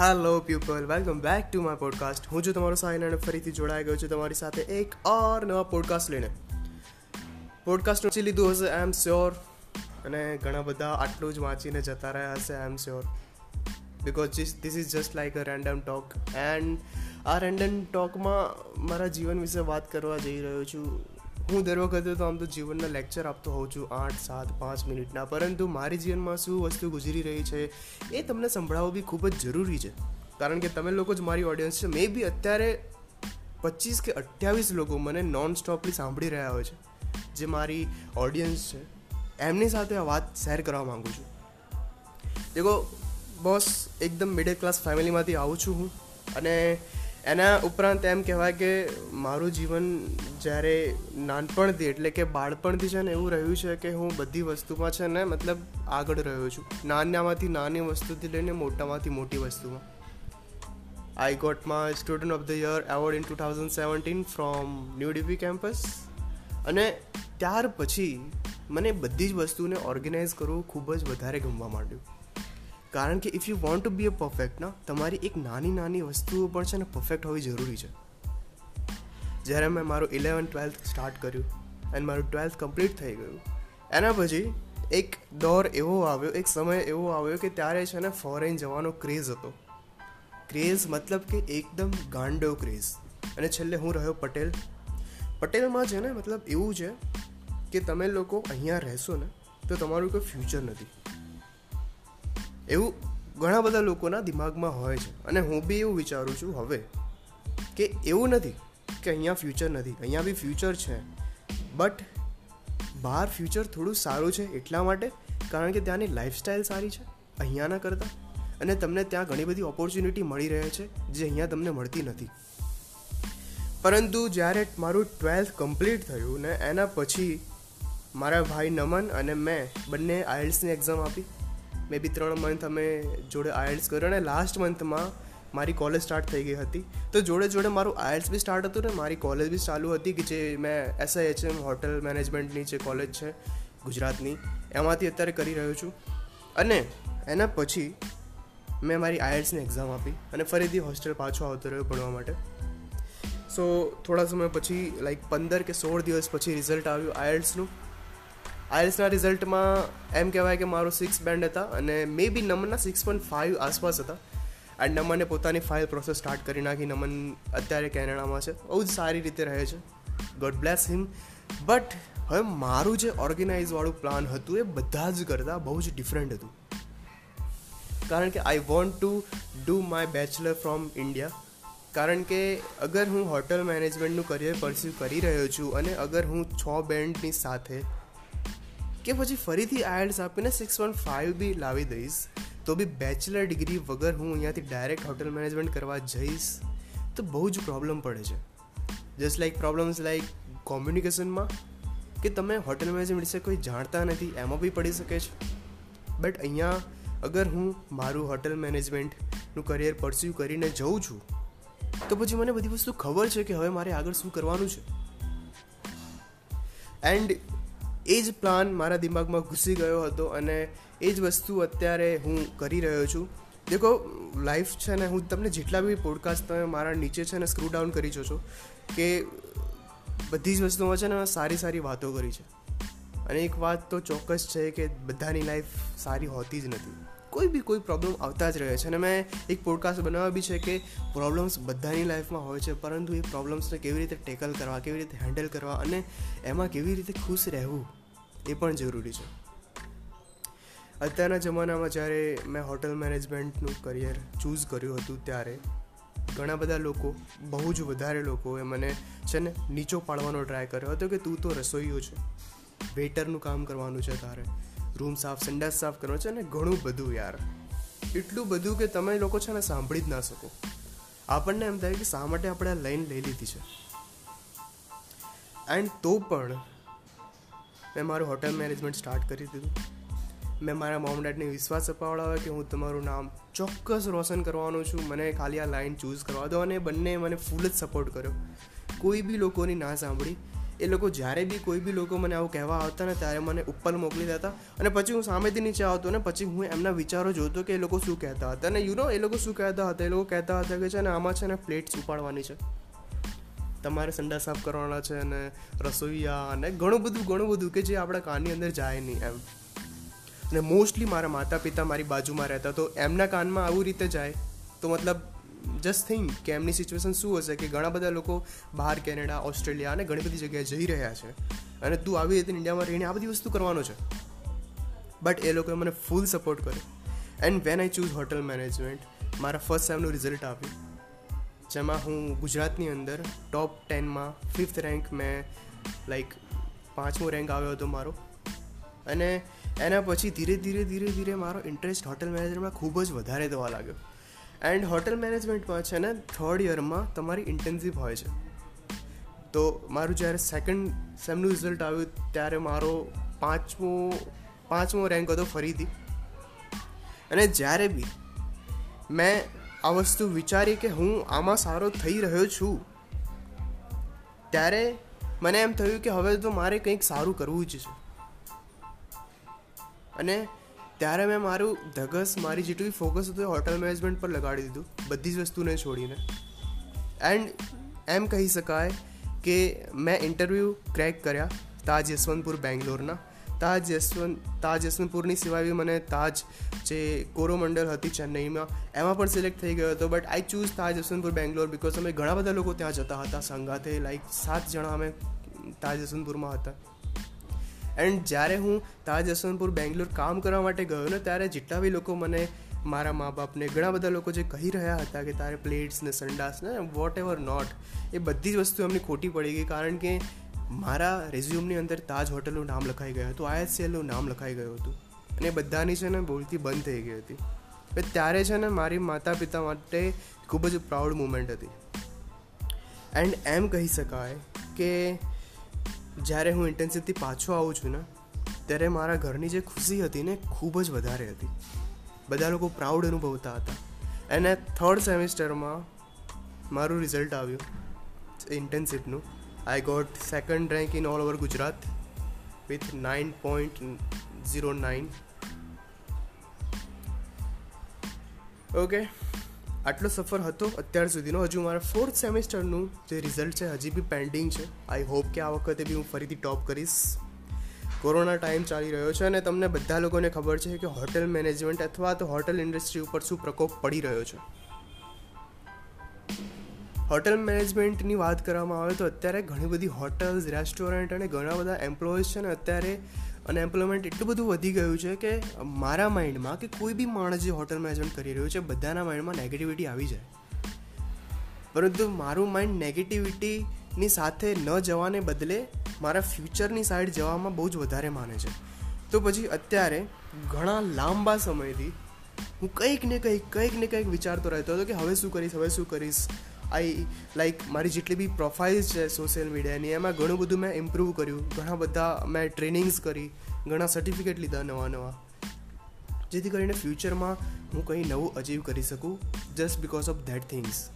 Hello people welcome back to my podcast હું છું તમારો સાહિલ અને ફરીથી જોડાઈ ગયો છું તમારી સાથે એક ઓર નવા પોડકાસ્ટ લઈને. પોડકાસ્ટ વાંચી લીધું હશે આઈ એમ શ્યોર અને ઘણા બધા આટલું જ વાંચીને જતા રહ્યા હશે I am sure because this is just like a random talk and આ રેન્ડમ ટોકમાં મારા જીવન વિશે વાત કરવા જઈ રહ્યો છું. હું દર વખતે તો આમ તો જીવનના લેક્ચર આપતો હોઉં છું, આઠ, સાત, પાંચ મિનિટના. પરંતુ મારી જીવનમાં શું વસ્તુ ગુજરી રહી છે, એ તમને સંભળાવવું બી ખૂબ જ જરૂરી છે. કારણ કે તમે લોકો જ મારી ઓડિયન્સ છે. મે બી અત્યારે પચીસ કે અઠ્યાવીસ લોકો મને નોન સ્ટોપલી સાંભળી રહ્યા હોય છે, જે મારી ઓડિયન્સ છે. એમની સાથે આ વાત શેર કરવા માગું છું. દેખો બોસ એકદમ મિડલ ક્લાસ ફેમિલીમાંથી આવું છું હું. અને એના ઉપરાંત એમ કહેવાય કે મારું જીવન જ્યારે નાનપણથી, એટલે કે બાળપણથી છે ને એવું રહ્યું છે કે હું બધી વસ્તુમાં છે ને મતલબ આગળ રહ્યો છું. નાનામાંથી નાની વસ્તુથી લઈને મોટામાંથી મોટી વસ્તુમાં. I got student of the year award in two thousand seventeen from new DP campus અને ત્યાર પછી મને બધી જ વસ્તુને ઓર્ગેનાઇઝ કરવું ખૂબ જ વધારે ગમવા માંડ્યું. કારણ કે if you want to be a perfect ના, તમારી એક નાની નાની વસ્તુઓ પણ છે ને પરફેક્ટ હોવી જરૂરી છે. જ્યારે મેં મારું ઇલેવન ટ્વેલ્થ સ્ટાર્ટ કર્યું એન્ડ મારું ટ્વેલ્થ કમ્પ્લીટ થઈ ગયું, એના પછી એક દોર એવો આવ્યો, એક સમય એવો આવ્યો કે ત્યારે છે ને ફોરેન જવાનો ક્રેઝ હતો. ક્રેઝ મતલબ કે એકદમ ગાંડો ક્રેઝ અને છેલ્લે હું રહ્યો પટેલ. પટેલમાં છે ને મતલબ એવું છે કે તમે લોકો અહીંયા રહેશો ને, તો તમારું કોઈ ફ્યુચર નથી. એવું ઘણા બધા લોકોના દિમાગમાં હોય છે. અને હું બી એવું વિચારું છું હવે કે એવું નથી કે અહીંયા ફ્યુચર નથી. અહીંયા બી ફ્યુચર છે. બટ બહાર ફ્યુચર થોડું સારું છે એટલા માટે, કારણ કે ત્યાંની લાઈફસ્ટાઈલ સારી છે, અહીંયાના કરતાં. અને તમને ત્યાં ઘણી બધી ઓપોર્ચ્યુનિટી મળી રહે છે જે અહીંયા તમને મળતી નથી. પરંતુ જ્યારે મારું ટ્વેલ્થ કમ્પ્લીટ થયું ને એના પછી મારા ભાઈ નમન અને મેં બંને આઇલ્સની એક્ઝામ આપી. મે બી ત્રણ મંથ અમે જોડે આયલ્સ કર્યો અને લાસ્ટ મંથમાં મારી કોલેજ સ્ટાર્ટ થઈ ગઈ હતી. તો જોડે જોડે મારું આયલ્સ બી સ્ટાર્ટ હતું ને, મારી કોલેજ બી ચાલુ હતી કે જે મેં એસઆઈએચએમ હોટલ મેનેજમેન્ટની જે કોલેજ છે ગુજરાતની, એમાંથી અત્યારે કરી રહ્યો છું. અને એના પછી મેં મારી આયલ્સની એક્ઝામ આપી અને ફરીથી હોસ્ટેલ પાછો આવતો રહ્યો ભણવા માટે. સો થોડા સમય પછી લાઈક પંદર કે સોળ દિવસ પછી રિઝલ્ટ આવ્યું આયલ્સનું. આઈએલ્સના રિઝલ્ટમાં એમ કહેવાય કે મારો સિક્સ બેન્ડ હતા અને મે બી નમનના સિક્સ પોઈન્ટ ફાઇવ આસપાસ હતા. એન્ડ નમને પોતાની ફાઇલ પ્રોસેસ સ્ટાર્ટ કરી નાખી. નમન અત્યારે કેનેડામાં છે. બહુ જ સારી રીતે રહે છે. ગોડ બ્લેસ હિમ બટ હવે મારું જે ઓર્ગેનાઇઝવાળું પ્લાન હતું એ બધા જ કરતાં બહુ જ ડિફરન્ટ હતું. કારણ કે I want to do my bachelor from India કારણ કે અગર હું હોટલ મેનેજમેન્ટનું કરિયર પરસ્યુ કરી રહ્યો છું અને અગર હું છ બેન્ડની સાથે કે પછી ફરીથી આયલ્સ આપીને સિક્સ વન ફાઇવ બી લાવી દઈશ, તો બી બેચલર ડિગ્રી વગર હું અહીંયાથી ડાયરેક્ટ હોટલ મેનેજમેન્ટ કરવા જઈશ, તો બહુ જ પ્રોબ્લેમ પડે છે. જસ્ટ લાઈક પ્રોબ્લેમ્સ લાઈક કોમ્યુનિકેશનમાં કે તમે હોટલ મેનેજમેન્ટ વિશે કોઈ જાણતા નથી, એમાં બી પડી શકે છે. બટ અહીંયા અગર હું મારું હોટલ મેનેજમેન્ટનું કરિયર પરસ્યુ કરીને જઉં છું, તો પછી મને બધી વસ્તુ ખબર છે કે હવે મારે આગળ શું કરવાનું છે. એન્ડ એ જ પ્લાન મારા દિમાગમાં ઘૂસી ગયો હતો અને એ જ વસ્તુ અત્યારે હું કરી રહ્યો છું. દેખો લાઈફ છે ને, હું તમને જેટલા બી પોડકાસ્ટ તમે મારા નીચે છે ને સ્ક્રૂ ડાઉન કરી છો કે બધી જ વસ્તુમાં છે ને સારી સારી વાતો કરી છે. અને એક વાત તો ચોક્કસ છે કે બધાની લાઈફ સારી હોતી જ નથી. કોઈ બી કોઈ પ્રોબ્લેમ આવતા જ રહે છે. અને મેં એક પોડકાસ્ટ બનાવ્યો બી છે કે પ્રોબ્લેમ્સ બધાની લાઈફમાં હોય છે, પરંતુ એ પ્રોબ્લેમ્સને કેવી રીતે ટેકલ કરવા, કેવી રીતે હેન્ડલ કરવા અને એમાં કેવી રીતે ખુશ રહેવું એ પણ જરૂરી છે. અત્યારના જમાનામાં જ્યારે મેં હોટલ મેનેજમેન્ટનું કરિયર ચૂઝ કર્યું હતું ત્યારે ઘણા બધા લોકો, બહુ જ વધારે લોકોએ મને છે ને નીચો પાડવાનો ટ્રાય કર્યો હતો કે તું તો રસોઈયો છે. વેટરનું કામ કરવાનું છે તારે. રૂમ સાફ, સંડાસ સાફ કરવો છે અને ઘણું બધું યાર. એટલું બધું કે તમે લોકો છે ને સાંભળી જ ના શકો. આપણને એમ થાય કે શા માટે આપણે આ લાઈન લઈ લીધી છે? એન્ડ તો પણ મેં મારું હોટેલ મેનેજમેન્ટ સ્ટાર્ટ કરી દીધું. મેં મારા મોમ ડેડને વિશ્વાસ અપાવડાવ્યો કે હું તમારું નામ ચોક્કસ રોશન કરવાનું છું. મને ખાલી આ લાઈન ચૂઝ કરવા દો અને બંને મને ફૂલ જ સપોર્ટ કર્યો. કોઈ બી લોકોની ના સાંભળી. એ લોકો જ્યારે બી કોઈ બી લોકો મને આવું કહેવા આવતા ને ત્યારે મને ઉપર મોકલી દેતા અને પછી હું સામેથી નીચે આવતો ને પછી હું એમના વિચારો જોતો કે એ લોકો શું કહેતા હતા અને યુ નો એ લોકો શું કહેતા હતા? એ લોકો કહેતા હતા કે છે ને આમાં છે ને પ્લેટ્સ ઉપાડવાની છે. તમારે સંડા સાફ કરવાના છે અને રસોઈયા અને ઘણું બધું ઘણું બધું કે જે આપણા કાનની અંદર જાય નહીં એમ. અને મોસ્ટલી મારા માતા પિતા મારી બાજુમાં રહેતા, તો એમના કાનમાં આવું રીતે જાય. તો મતલબ જસ્ટ થિંક કે એમની સિચ્યુએશન શું હશે કે ઘણા બધા લોકો બહાર કેનેડા, ઓસ્ટ્રેલિયા અને ઘણી બધી જગ્યાએ જઈ રહ્યા છે. અને તું આવી રીતે ઇન્ડિયામાં રહીને આ બધી વસ્તુ કરવાનો છે. બટ એ લોકોએ મને ફૂલ સપોર્ટ કર્યો. And when I choose hotel management મારા ફર્સ્ટ સેમનું રિઝલ્ટ આપ્યું જેમાં હું ગુજરાતની અંદર ટોપ ટેનમાં ફિફ્થ રેન્ક મેં લાઈક પાંચમો રેન્ક આવ્યો હતો મારો. અને એના પછી ધીરે ધીરે ધીરે ધીરે મારો ઇન્ટરેસ્ટ હોટેલ મેનેજમેન્ટમાં ખૂબ જ વધારે થવા લાગ્યો. એન્ડ હોટેલ મેનેજમેન્ટમાં છે ને થર્ડ યરમાં તમારી ઇન્ટેન્સિવ હોય છે. તો મારું જ્યારે સેકન્ડ સેમનું રિઝલ્ટ આવ્યું, ત્યારે મારો પાંચમો પાંચમો રેન્ક હતો ફરીથી. અને જ્યારે બી મેં આ વસ્તુ વિચારી કે હું આમાં સારો થઈ રહ્યો છું, ત્યારે મને એમ થયું કે હવે તો મારે કંઈક સારું કરવું જ છે. અને ત્યારે મેં મારું ધગસ, મારી જેટલું ફોકસ હતું હોટલ મેનેજમેન્ટ પર લગાડી દીધું. બધી જ વસ્તુને છોડીને. એન્ડ એમ કહી શકાય કે મેં ઇન્ટરવ્યૂ ક્રેક કર્યા તાજ યશવંતપુર, બેંગ્લોરના. તાજ યશવંત, તાજ યશવંતપુરની સિવાય બી મને તાજ જે કોરોમંડલ હતી ચેન્નઈમાં, એમાં પણ સિલેક્ટ થઈ ગયો હતો. But I choose Taj Yeshwantpur, Bangalore because અમે ઘણા બધા લોકો ત્યાં જતા હતા. સંગાથે લાઈક સાત જણા અમે તાજ યશવંતપુરમાં હતા. એન્ડ જ્યારે હું તાજ યશવંતપુર બેંગ્લોર કામ કરવા માટે ગયો ને, ત્યારે જેટલા બી લોકો મને મારા મા બાપને ઘણા બધા લોકો જે કહી રહ્યા હતા કે તારે પ્લેટ્સ ને સંડાસ ને વોટ એવર નોટ એ બધી જ વસ્તુ એમની ખોટી પડી ગઈ. કારણ કે મારા રેઝ્યુમની અંદર તાજ હોટલનું નામ લખાઈ ગયું હતું આઈએસસીએલનું નામ લખાઈ ગયું હતું. અને બધાની છે ને બોલતી બંધ થઈ ગઈ હતી. ત્યારે છે ને મારી માતા પિતા માટે ખૂબ જ પ્રાઉડ મુમેન્ટ હતી. એન્ડ એમ કહી શકાય કે જ્યારે હું ઇન્ટર્નશીપથી પાછો આવું છું ને, ત્યારે મારા ઘરની જે ખુશી હતી ને ખૂબ જ વધારે હતી. બધા લોકો પ્રાઉડ અનુભવતા હતા. અને થર્ડ સેમિસ્ટરમાં મારું રિઝલ્ટ આવ્યું ઇન્ટર્નશીપનું I got second rank in all over Gujarat with nine point zero nine okay આટલો સફર હતો અત્યાર સુધીનો. હજુ મારા ફોર્થ સેમેસ્ટરનું જે રિઝલ્ટ છે, હજી બી પેન્ડિંગ છે. આઈ હોપ કે આ વખતે બી હું ફરીથી ટોપ કરીશ. કોરોના ટાઈમ ચાલી રહ્યો છે અને તમને બધા લોકોને ખબર છે કે હોટેલ મેનેજમેન્ટ અથવા તો હોટેલ ઇન્ડસ્ટ્રી ઉપર શું પ્રકોપ પડી રહ્યો છે. હોટેલ મેનેજમેન્ટની વાત કરવામાં આવે તો અત્યારે ઘણી બધી હોટલ્સ રેસ્ટોરન્ટ અને ઘણા બધા એમ્પ્લોઈઝ છે ને અત્યારે અનએમ્પ્લોયમેન્ટ એટલું બધું વધી ગયું છે કે મારા માઇન્ડમાં કે કોઈ બી માણસ જે હોટલ મેનેજમેન્ટ કરી રહ્યો છે, બધાના માઇન્ડમાં નેગેટિવિટી આવી જાય. પરંતુ મારું માઇન્ડ નેગેટિવિટીની સાથે ન જવાને બદલે મારા ફ્યુચરની સાઈડ જવામાં બહુ જ વધારે માને છે. તો પછી અત્યારે ઘણા લાંબા સમયથી હું કંઈક ને કંઈક કંઈક ને કંઈક વિચારતો રહેતો હતો કે હવે શું કરીશ, હવે શું કરીશ? આઈ લાઈક મારી જેટલી બી પ્રોફાઇલ્સ છે સોશિયલ મીડિયાની એમાં ઘણું બધું મેં ઇમ્પ્રૂવ કર્યું. ઘણા બધા મેં ટ્રેનિંગ્સ કરી, ઘણા સર્ટિફિકેટ લીધા નવા નવા. જેથી કરીને ફ્યુચરમાં હું કંઈ નવું અચીવ કરી શકું just because of that things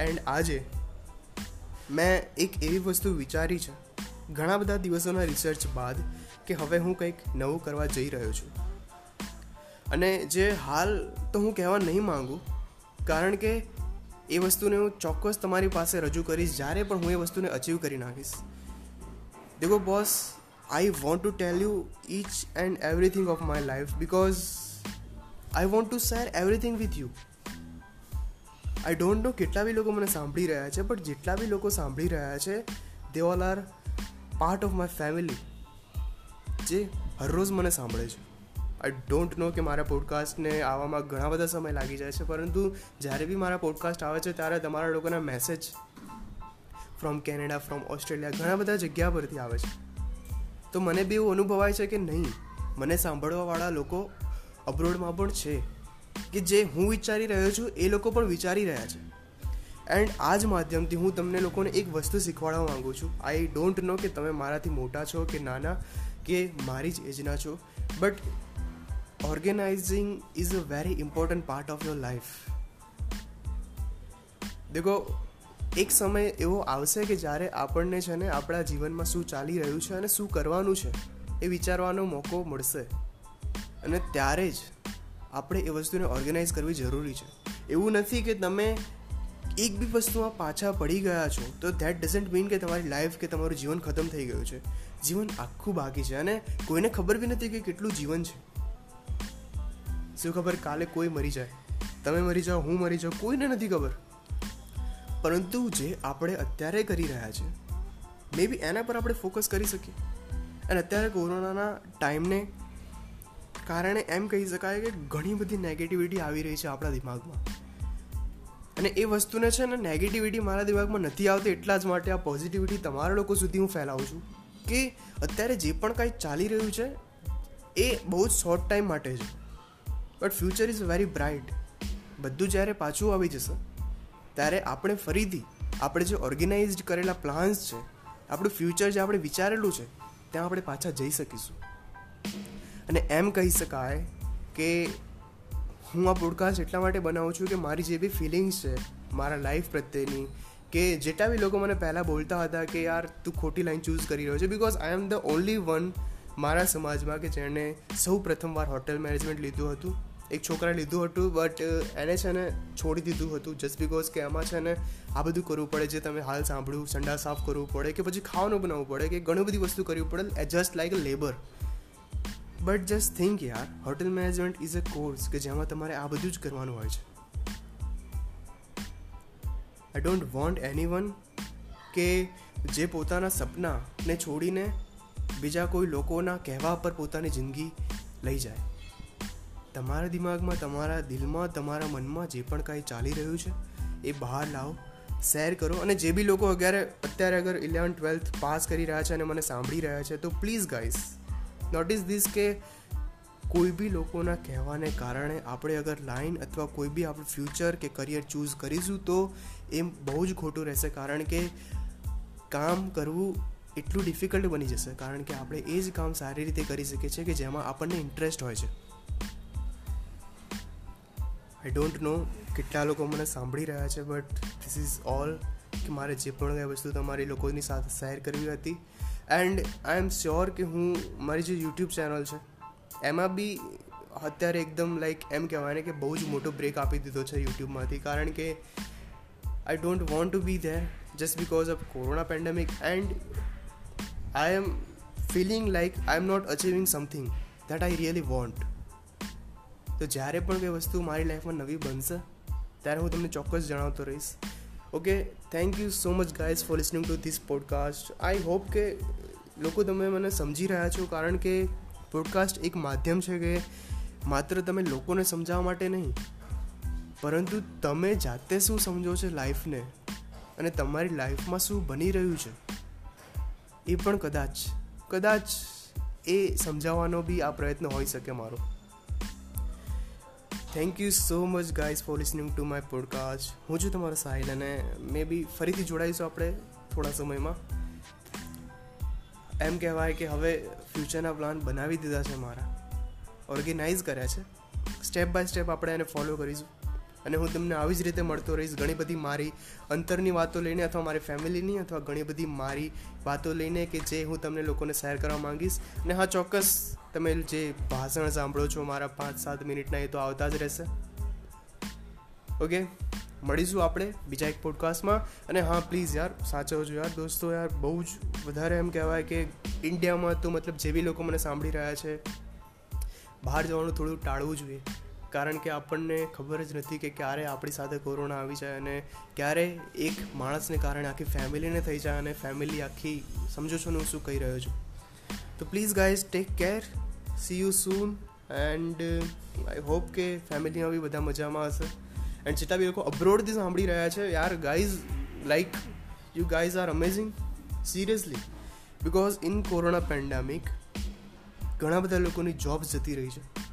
and આજે મેં એક એવી વસ્તુ વિચારી છે, ઘણા બધા દિવસોના રિસર્ચ બાદ, કે હવે હું કંઈક નવું કરવા જઈ રહ્યો છું. અને જે હાલ તો હું કહેવા નહીં માગું, કારણ કે એ વસ્તુને હું ચોક્કસ તમારી પાસે રજૂ કરીશ, જ્યારે પણ હું એ વસ્તુને અચીવ કરી નાખીશ. દેખો boss I want to tell you each and everything of my life because I want to share everything with you I don't know કેટલા બી લોકો મને સાંભળી રહ્યા છે બટ જેટલા બી લોકો સાંભળી રહ્યા છે they all are part of my family જે હરરોજ મને સાંભળે છે. આઈ ડોન્ટ નો કે મારા પોડકાસ્ટને આવવામાં ઘણા બધા સમય લાગી જાય છે, પરંતુ જ્યારે બી મારા પોડકાસ્ટ આવે છે, ત્યારે તમારા લોકોના message from Canada from Australia ઘણા બધા જગ્યા પરથી આવે છે. તો મને બી એવું અનુભવાય છે કે નહીં, મને સાંભળવાવાળા લોકો અબ્રોડમાં પણ છે, કે જે હું વિચારી રહ્યો છું, એ લોકો પણ વિચારી રહ્યા છે. એન્ડ આ જ માધ્યમથી હું તમને લોકોને એક વસ્તુ શીખવાડવા માગું છું. આઈ ડોન્ટ નો કે તમે મારાથી મોટા છો કે નાના, કે મારી જ એજના છો but organizing is a very important part of your life દેખો એક સમય એવો આવશે કે જ્યારે આપણને છે ને આપણા જીવનમાં શું ચાલી રહ્યું છે અને શું કરવાનું છે એ વિચારવાનો મોકો મળશે અને ત્યારે જ આપણે એ વસ્તુને ઓર્ગેનાઇઝ કરવી જરૂરી છે એવું નથી કે તમે એક બી વસ્તુમાં પાછા પડી ગયા છો તો ધેટ ડઝન્ટ મીન કે તમારી લાઈફ કે તમારું જીવન ખતમ થઈ ગયું છે જીવન આખું બાકી છે અને કોઈને ખબર બી નથી કે કેટલું જીવન છે શું ખબર કાલે કોઈ મરી જાય. તમે મરી જાઓ, હું મરી જાઉં, કોઈને નથી ખબર. પરંતુ જે આપણે અત્યારે કરી રહ્યા છે મે બી એના પર આપણે ફોકસ કરી શકીએ. અને અત્યારે કોરોનાના ટાઈમને કારણે એમ કહી શકાય કે ઘણી બધી નેગેટિવિટી આવી રહી છે આપણા દિમાગમાં. અને એ વસ્તુને છે ને નેગેટિવિટી મારા દિમાગમાં નથી આવતી એટલા જ માટે આ પોઝિટિવિટી તમારા લોકો સુધી હું ફેલાવું છું કે અત્યારે જે પણ કાંઈ ચાલી રહ્યું છે, એ બહુ જ શોર્ટ ટાઈમ માટે છે. But future is very bright બધું જ્યારે પાછું આવી જશે, ત્યારે આપણે ફરીથી આપણે જે ઓર્ગેનાઇઝડ કરેલા પ્લાન્સ છે, આપણું ફ્યુચર જે આપણે વિચારેલું છે, ત્યાં આપણે પાછા જઈ શકીશું. અને એમ કહી શકાય કે હું આ પોડકાસ્ટ એટલા માટે બનાવું છું કે મારી જે બી ફિલિંગ્સ છે, મારા લાઈફ પ્રત્યેની, કે જેટલા બી લોકો મને પહેલાં બોલતા હતા કે યાર, તું ખોટી લાઈન ચૂઝ કરી રહ્યો છે because I am the only one મારા સમાજમાં કે જેણે સૌ પ્રથમવાર હોટેલ મેનેજમેન્ટ લીધું હતું. એક છોકરાએ લીધું હતું બટ એને છે ને છોડી દીધું હતું જસ્ટ બિકોઝ કે એમાં છે ને આ બધું કરવું પડે, જે તમે હાલ સાંભળ્યું સંડા સાફ કરવું પડે, કે પછી ખાવાનું બનાવવું પડે, કે ઘણી બધી વસ્તુ કરવી પડે just like a labour but just think યાર hotel management is a course કે જેમાં તમારે આ બધું જ કરવાનું હોય છે. I don't want anyone કે જે પોતાના સપનાને છોડીને બીજા કોઈ લોકોના કહેવા પર પોતાની જિંદગી લઈ જાય. તમારા દિમાગમાં, તમારા દિલમાં, તમારા મનમાં જે પણ કાંઈ ચાલી રહ્યું છે, એ બહાર લાવો, શેર કરો. અને જે બી લોકો અગિયારે, અત્યારે અગર ઇલેવન ટ્વેલ્થ પાસ કરી રહ્યા છે અને મને સાંભળી રહ્યા છે, તો પ્લીઝ ગાઈસ નોટિસ ધીસ કે કોઈ બી લોકોના કહેવાને કારણે આપણે અગર લાઈન અથવા કોઈ બી આપણું ફ્યુચર કે કરિયર ચૂઝ કરીશું, તો એ બહુ જ ખોટું રહેશે. કારણ કે કામ કરવું એટલું ડિફિકલ્ટ બની જશે. કારણ કે આપણે એ જ કામ સારી રીતે કરી શકીએ છીએ કે જેમાં આપણને ઇન્ટરેસ્ટ હોય છે. આઈ ડોન્ટ નો કેટલા લોકો મને સાંભળી રહ્યા છે બટ ધીસ ઇઝ ઓલ કે મારે જે પણ કંઈ વસ્તુ તમારી લોકોની સાથે શેર કરવી હતી. એન્ડ આઈ એમ શ્યોર કે હું, મારી જે યુટ્યુબ ચેનલ છે, એમાં બી અત્યારે એકદમ લાઈક એમ કહેવાય ને કે બહુ જ મોટો બ્રેક આપી દીધો છે યુટ્યુબમાંથી કારણ કે I don't want to be there just because of corona pandemic and I am feeling like I am not achieving something that I really want તો જ્યારે પણ કોઈ વસ્તુ મારી લાઈફમાં નવી બનશે, ત્યારે હું તમને ચોક્કસ જણાવતો રહીશ. Okay thank you so much guys for listening to this podcast I hope કે લોકો તમે મને સમજી રહ્યા છો, કારણ કે પોડકાસ્ટ એક માધ્યમ છે કે માત્ર તમે લોકોને સમજાવવા માટે નહીં, પરંતુ તમે જાતે શું સમજો છો લાઈફને અને તમારી લાઈફમાં શું બની રહ્યું છે, એ પણ કદાચ કદાચ એ સમજાવવાનો બી આ પ્રયત્ન હોઈ શકે મારો. Thank you so much guys for listening to my podcast હું છું તમારો સાહિલ અને મે બી ફરીથી જોડાઈશું આપણે થોડા સમયમાં. એમ કહેવાય કે હવે ફ્યુચરના પ્લાન બનાવી દીધા છે મારા. ઓર્ગેનાઇઝ કર્યા છે. સ્ટેપ બાય સ્ટેપ આપણે એને ફોલો કરીશું. અને હું તમને આવી જ રીતે મળતો રહીશ. ઘણી બધી મારી અંતરની વાતો લઈને અથવા મારી ફેમિલીની અથવા ઘણી બધી મારી વાતો લઈને કે જે હું તમને લોકોને શેર કરવા માંગીશ. અને હા, ચોક્કસ તમે જે ભાષણ સાંભળો છો મારા પાંચ સાત મિનિટના, એ તો આવતા જ રહેશે. ઓકે? મળીશું આપણે બીજા એક પોડકાસ્ટમાં અને હા પ્લીઝ યાર સાચવજો યાર દોસ્તો યાર, બહુ જ વધારે એમ કહેવાય કે ઇન્ડિયામાં તો મતલબ જે બી લોકો મને સાંભળી રહ્યા છે, બહાર જવાનું થોડું ટાળવું જોઈએ. કારણ કે આપણને ખબર જ નથી કે ક્યારે આપણી સાથે કોરોના આવી જાય અને ક્યારે એક માણસને કારણે આખી ફેમિલીને થઈ જાય અને ફેમિલી આખી, સમજો છો ને હું શું કહી રહ્યો છું? તો please guys take care see you soon and I hope કે ફેમિલીમાં બી બધા મજામાં હશે. એન્ડ જેટલા બી લોકો અબ્રોડથી સાંભળી રહ્યા છે. યાર guys like you guys are amazing seriously because in corona pandemic ઘણા બધા લોકોની જોબ્સ જતી રહી છે.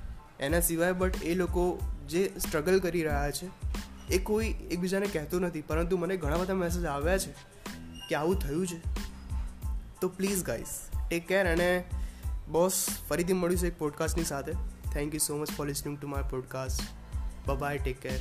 એના સિવાય બટ એ લોકો જે સ્ટ્રગલ કરી રહ્યા છે, એ કોઈ એકબીજાને કહેતું નથી. પરંતુ મને ઘણા બધા મેસેજ આવ્યા છે કે આવું થયું છે. તો પ્લીઝ ગાઈઝ ટેક કેર અને બોસ ફરીથી મળ્યું છે એક પોડકાસ્ટની સાથે. Thank you so much for listening to my podcast bye take care